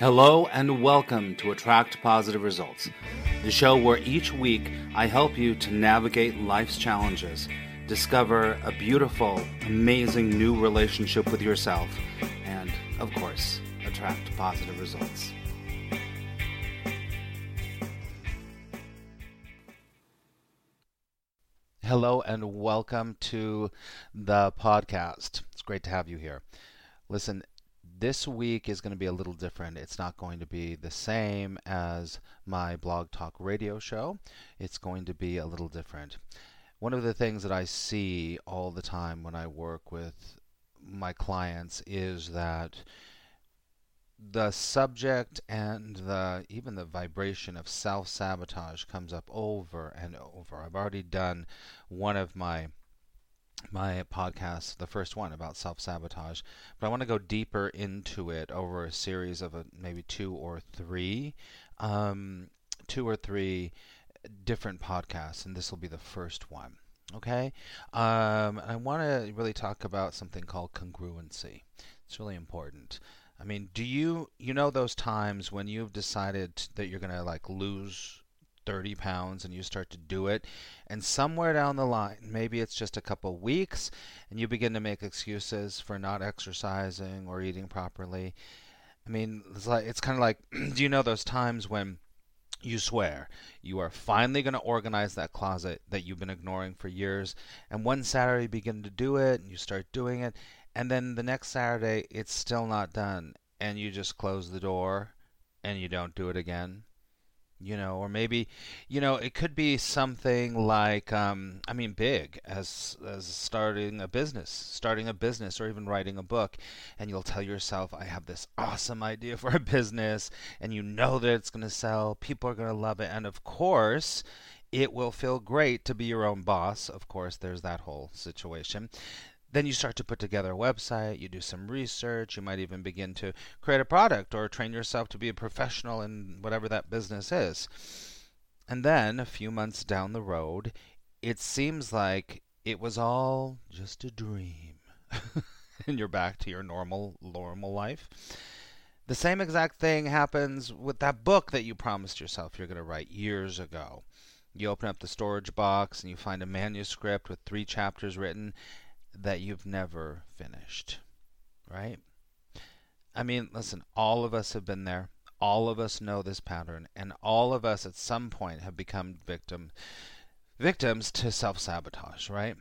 Hello and welcome to Attract Positive Results, the show where each week I help you to navigate life's challenges, discover a beautiful, amazing new relationship with yourself, and, of course, attract positive results. Hello and welcome to the podcast. It's great to have you here. Listen, this week is going to be a little different. It's not going to be the same as my blog talk radio show. It's going to be a little different. One of the things that I see all the time when I work with my clients is that the subject and the even the vibration of self-sabotage comes up over and over. I've already done one of my my podcast, the first one about self sabotage, but I want to go deeper into it over a series of a, maybe two or three, um, two or three different podcasts, and this will be the first one. Okay, um, I want to really talk about something called congruency. It's really important. I mean, do you you know those times when you've decided that you're gonna like lose 30 pounds and you start to do it and somewhere down the line maybe it's just a couple weeks and you begin to make excuses for not exercising or eating properly. I mean it's like it's kind of like do you know those times when you swear? You are finally going to organize that closet that you've been ignoring for years and one saturday you begin to do it and you start doing it and then the next saturday it's still not done and you just close the door and you don't do it again you know or maybe you know it could be something like um, i mean big as as starting a business starting a business or even writing a book and you'll tell yourself i have this awesome idea for a business and you know that it's going to sell people are going to love it and of course it will feel great to be your own boss. Of course there's that whole situation then you start to put together a website, you do some research, you might even begin to create a product or train yourself to be a professional in whatever that business is. And then a few months down the road, it seems like it was all just a dream. and you're back to your normal normal life. The same exact thing happens with that book that you promised yourself you're going to write years ago. You open up the storage box and you find a manuscript with three chapters written, that you've never finished, right? I mean, listen, all of us have been there. All of us know this pattern, and all of us at some point have become victim victims to self-sabotage, right?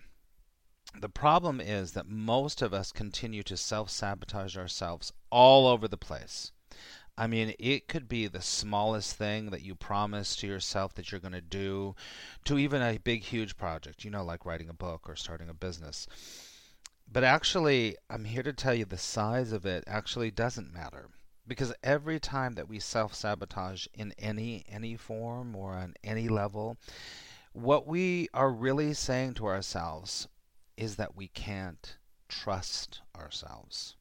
The problem is that most of us continue to self-sabotage ourselves all over the place. I mean, it could be the smallest thing that you promise to yourself that you're going to do, to even a big, huge project, you know, like writing a book or starting a business. But actually, I'm here to tell you the size of it actually doesn't matter. Because every time that we self sabotage in any any form or on any level, what we are really saying to ourselves is that we can't trust ourselves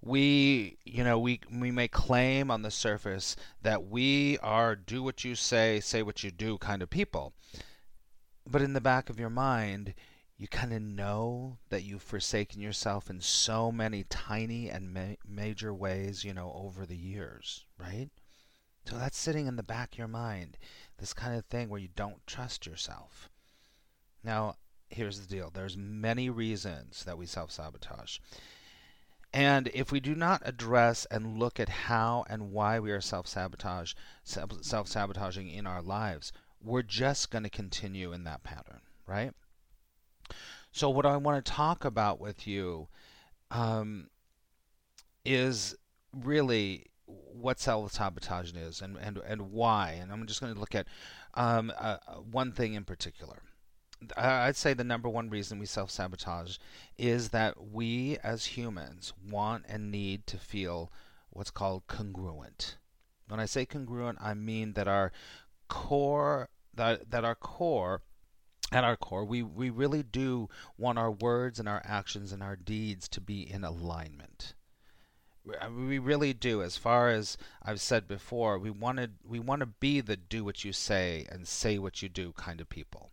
we you know we we may claim on the surface that we are do what you say say what you do kind of people. But in the back of your mind you kind of know that you've forsaken yourself in so many tiny and ma- major ways you know over the years right? So that's sitting in the back of your mind this kind of thing where you don't trust yourself. Now here's the deal. There's many reasons that we self-sabotage and if we do not address and look at how and why we are self-sabotage, self-sabotaging in our lives, we're just going to continue in that pattern, right? So what I want to talk about with you um, is really what self-sabotaging is and, and, and why. And I'm just going to look at um, uh, one thing in particular. I'd say the number one reason we self sabotage is that we as humans want and need to feel what's called congruent. When I say congruent, I mean that our core that that our core at our core we, we really do want our words and our actions and our deeds to be in alignment. We really do. As far as i've said before we want to we want to be the do what you say and say what you do kind of people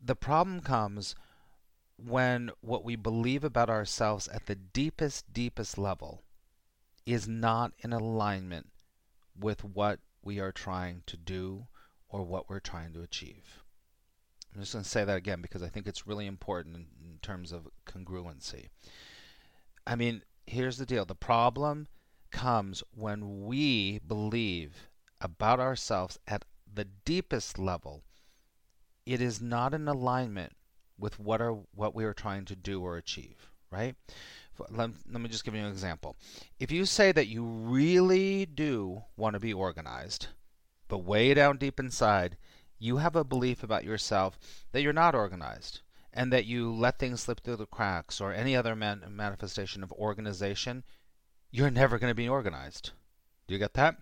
the problem comes when what we believe about ourselves at the deepest, deepest level is not in alignment with what we are trying to do or what we're trying to achieve. I'm just going to say that again because I think it's really important in, in terms of congruency. I mean, here's the deal the problem comes when we believe about ourselves at the deepest level it is not in alignment with what are what we are trying to do or achieve right let, let me just give you an example if you say that you really do want to be organized but way down deep inside you have a belief about yourself that you're not organized and that you let things slip through the cracks or any other man- manifestation of organization, you're never going to be organized. Do you get that?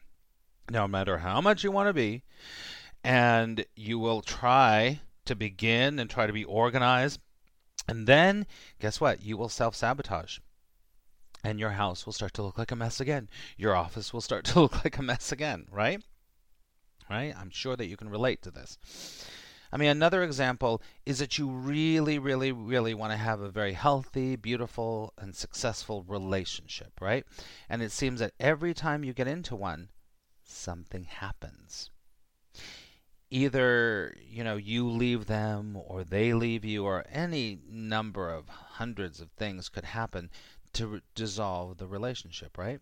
No matter how much you want to be, and you will try to begin and try to be organized, and then guess what? You will self sabotage. And your house will start to look like a mess again. Your office will start to look like a mess again, right? right? I'm sure that you can relate to this. I mean, another example is that you really, really, really want to have a very healthy, beautiful, and successful relationship, right? And it seems that every time you get into one, something happens. Either, you know, you leave them or they leave you, or any number of hundreds of things could happen to dissolve the relationship, right?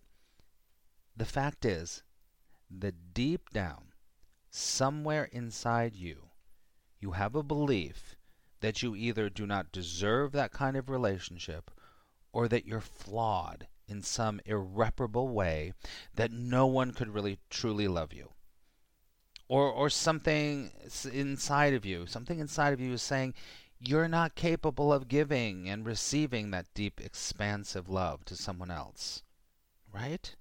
The fact is that deep down, somewhere inside you, you have a belief that you either do not deserve that kind of relationship or that you're flawed in some irreparable way that no one could really truly love you. Or, or something inside of you, something inside of you is saying you're not capable of giving and receiving that deep, expansive love to someone else. Right?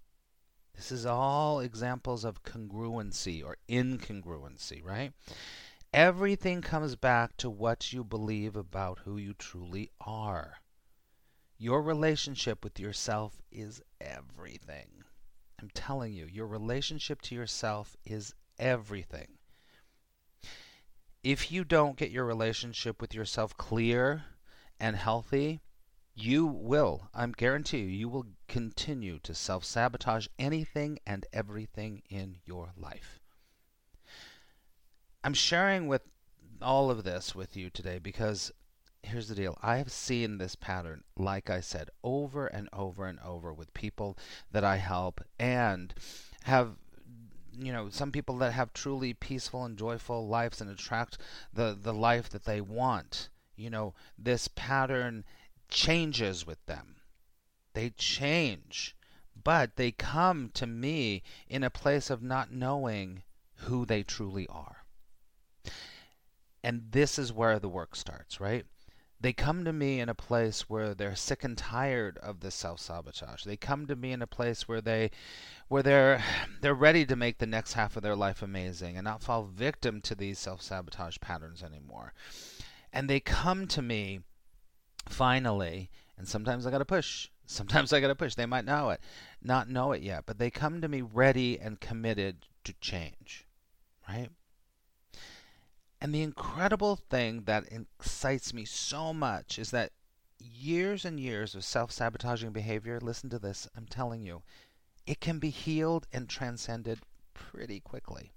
This is all examples of congruency or incongruency, right? Everything comes back to what you believe about who you truly are. Your relationship with yourself is everything. I'm telling you, your relationship to yourself is everything. If you don't get your relationship with yourself clear and healthy, you will, I'm guarantee you, you will continue to self sabotage anything and everything in your life. I'm sharing with all of this with you today because here's the deal. I have seen this pattern, like I said, over and over and over with people that I help and have you know some people that have truly peaceful and joyful lives and attract the the life that they want you know this pattern changes with them. They change, but they come to me in a place of not knowing who they truly are. And this is where the work starts, right? They come to me in a place where they're sick and tired of this self-sabotage. They come to me in a place where they where they're they're ready to make the next half of their life amazing and not fall victim to these self-sabotage patterns anymore. And they come to me finally, and sometimes I got to push. Sometimes I got to push. They might know it, not know it yet, but they come to me ready and committed to change, right? And the incredible thing that excites me so much is that years and years of self sabotaging behavior, listen to this, I'm telling you, it can be healed and transcended pretty quickly.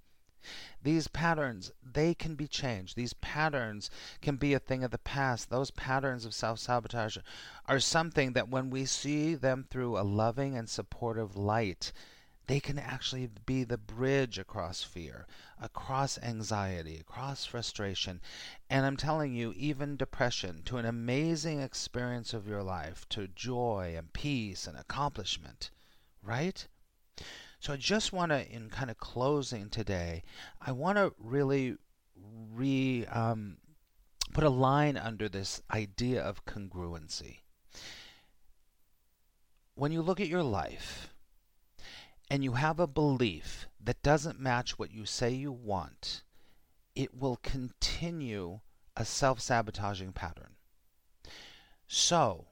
These patterns, they can be changed. These patterns can be a thing of the past. Those patterns of self sabotage are something that when we see them through a loving and supportive light, they can actually be the bridge across fear, across anxiety, across frustration, and I'm telling you, even depression, to an amazing experience of your life, to joy and peace and accomplishment. Right? So I just want to, in kind of closing today, I want to really re um, put a line under this idea of congruency. When you look at your life and you have a belief that doesn't match what you say you want, it will continue a self sabotaging pattern. So,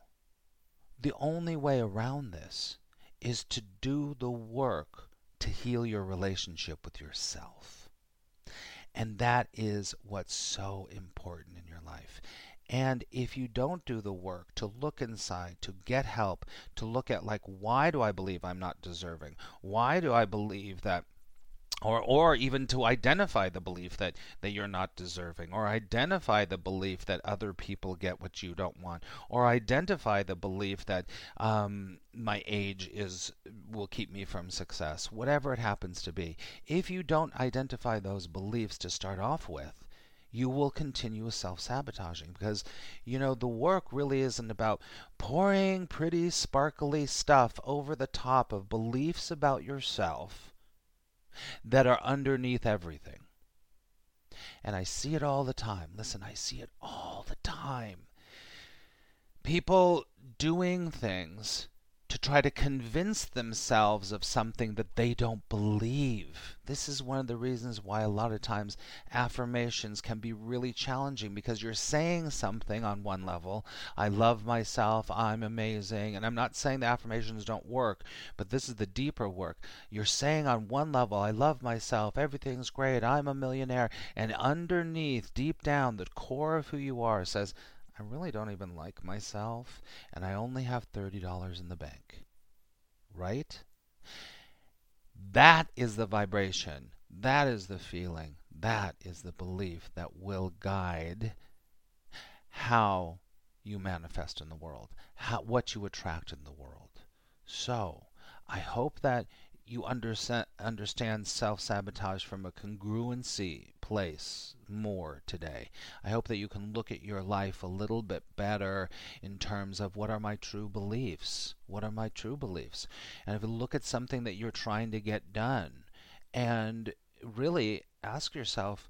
the only way around this is to do the work to heal your relationship with yourself. And that is what's so important in your life. And if you don't do the work to look inside, to get help, to look at like why do I believe I'm not deserving? Why do I believe that or or even to identify the belief that that you're not deserving or identify the belief that other people get what you don't want or identify the belief that um, my age is will keep me from success whatever it happens to be if you don't identify those beliefs to start off with you will continue self-sabotaging because you know the work really isn't about pouring pretty sparkly stuff over the top of beliefs about yourself that are underneath everything. And I see it all the time. Listen, I see it all the time. People doing things to try to convince themselves of something that they don't believe. This is one of the reasons why a lot of times affirmations can be really challenging because you're saying something on one level I love myself, I'm amazing. And I'm not saying the affirmations don't work, but this is the deeper work. You're saying on one level I love myself, everything's great, I'm a millionaire. And underneath, deep down, the core of who you are says, I really don't even like myself, and I only have $30 in the bank. Right? That is the vibration. That is the feeling. That is the belief that will guide how you manifest in the world, how, what you attract in the world. So, I hope that you understand, understand self sabotage from a congruency place more today. I hope that you can look at your life a little bit better in terms of what are my true beliefs? What are my true beliefs? And if you look at something that you're trying to get done and really ask yourself,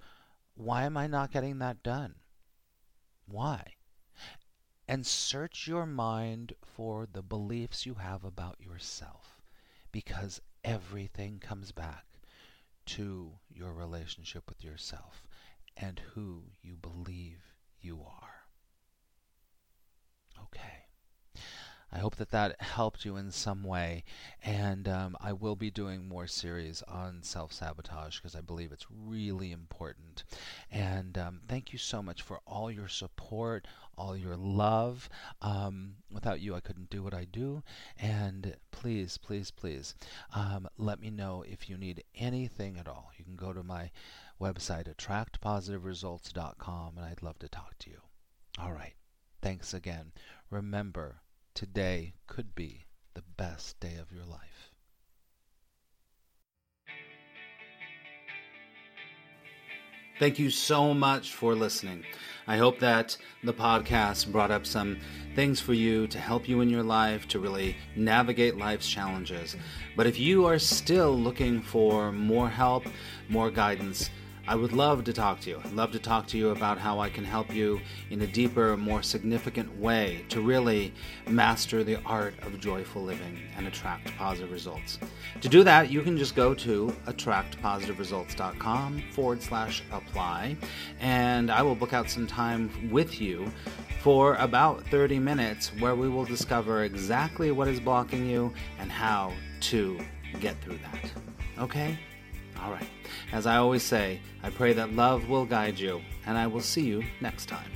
why am I not getting that done? Why? And search your mind for the beliefs you have about yourself because everything comes back to your relationship with yourself and who you believe you are. Okay. I hope that that helped you in some way. And um, I will be doing more series on self sabotage because I believe it's really important. And um, thank you so much for all your support, all your love. Um, without you, I couldn't do what I do. And please, please, please um, let me know if you need anything at all. You can go to my website, attractpositiveresults.com, and I'd love to talk to you. All right. Thanks again. Remember, today could be the best day of your life. Thank you so much for listening. I hope that the podcast brought up some things for you to help you in your life to really navigate life's challenges. But if you are still looking for more help, more guidance, I would love to talk to you. I'd love to talk to you about how I can help you in a deeper, more significant way to really master the art of joyful living and attract positive results. To do that, you can just go to attractpositiveresults.com forward slash apply, and I will book out some time with you for about 30 minutes where we will discover exactly what is blocking you and how to get through that. Okay? All right. As I always say, I pray that love will guide you, and I will see you next time.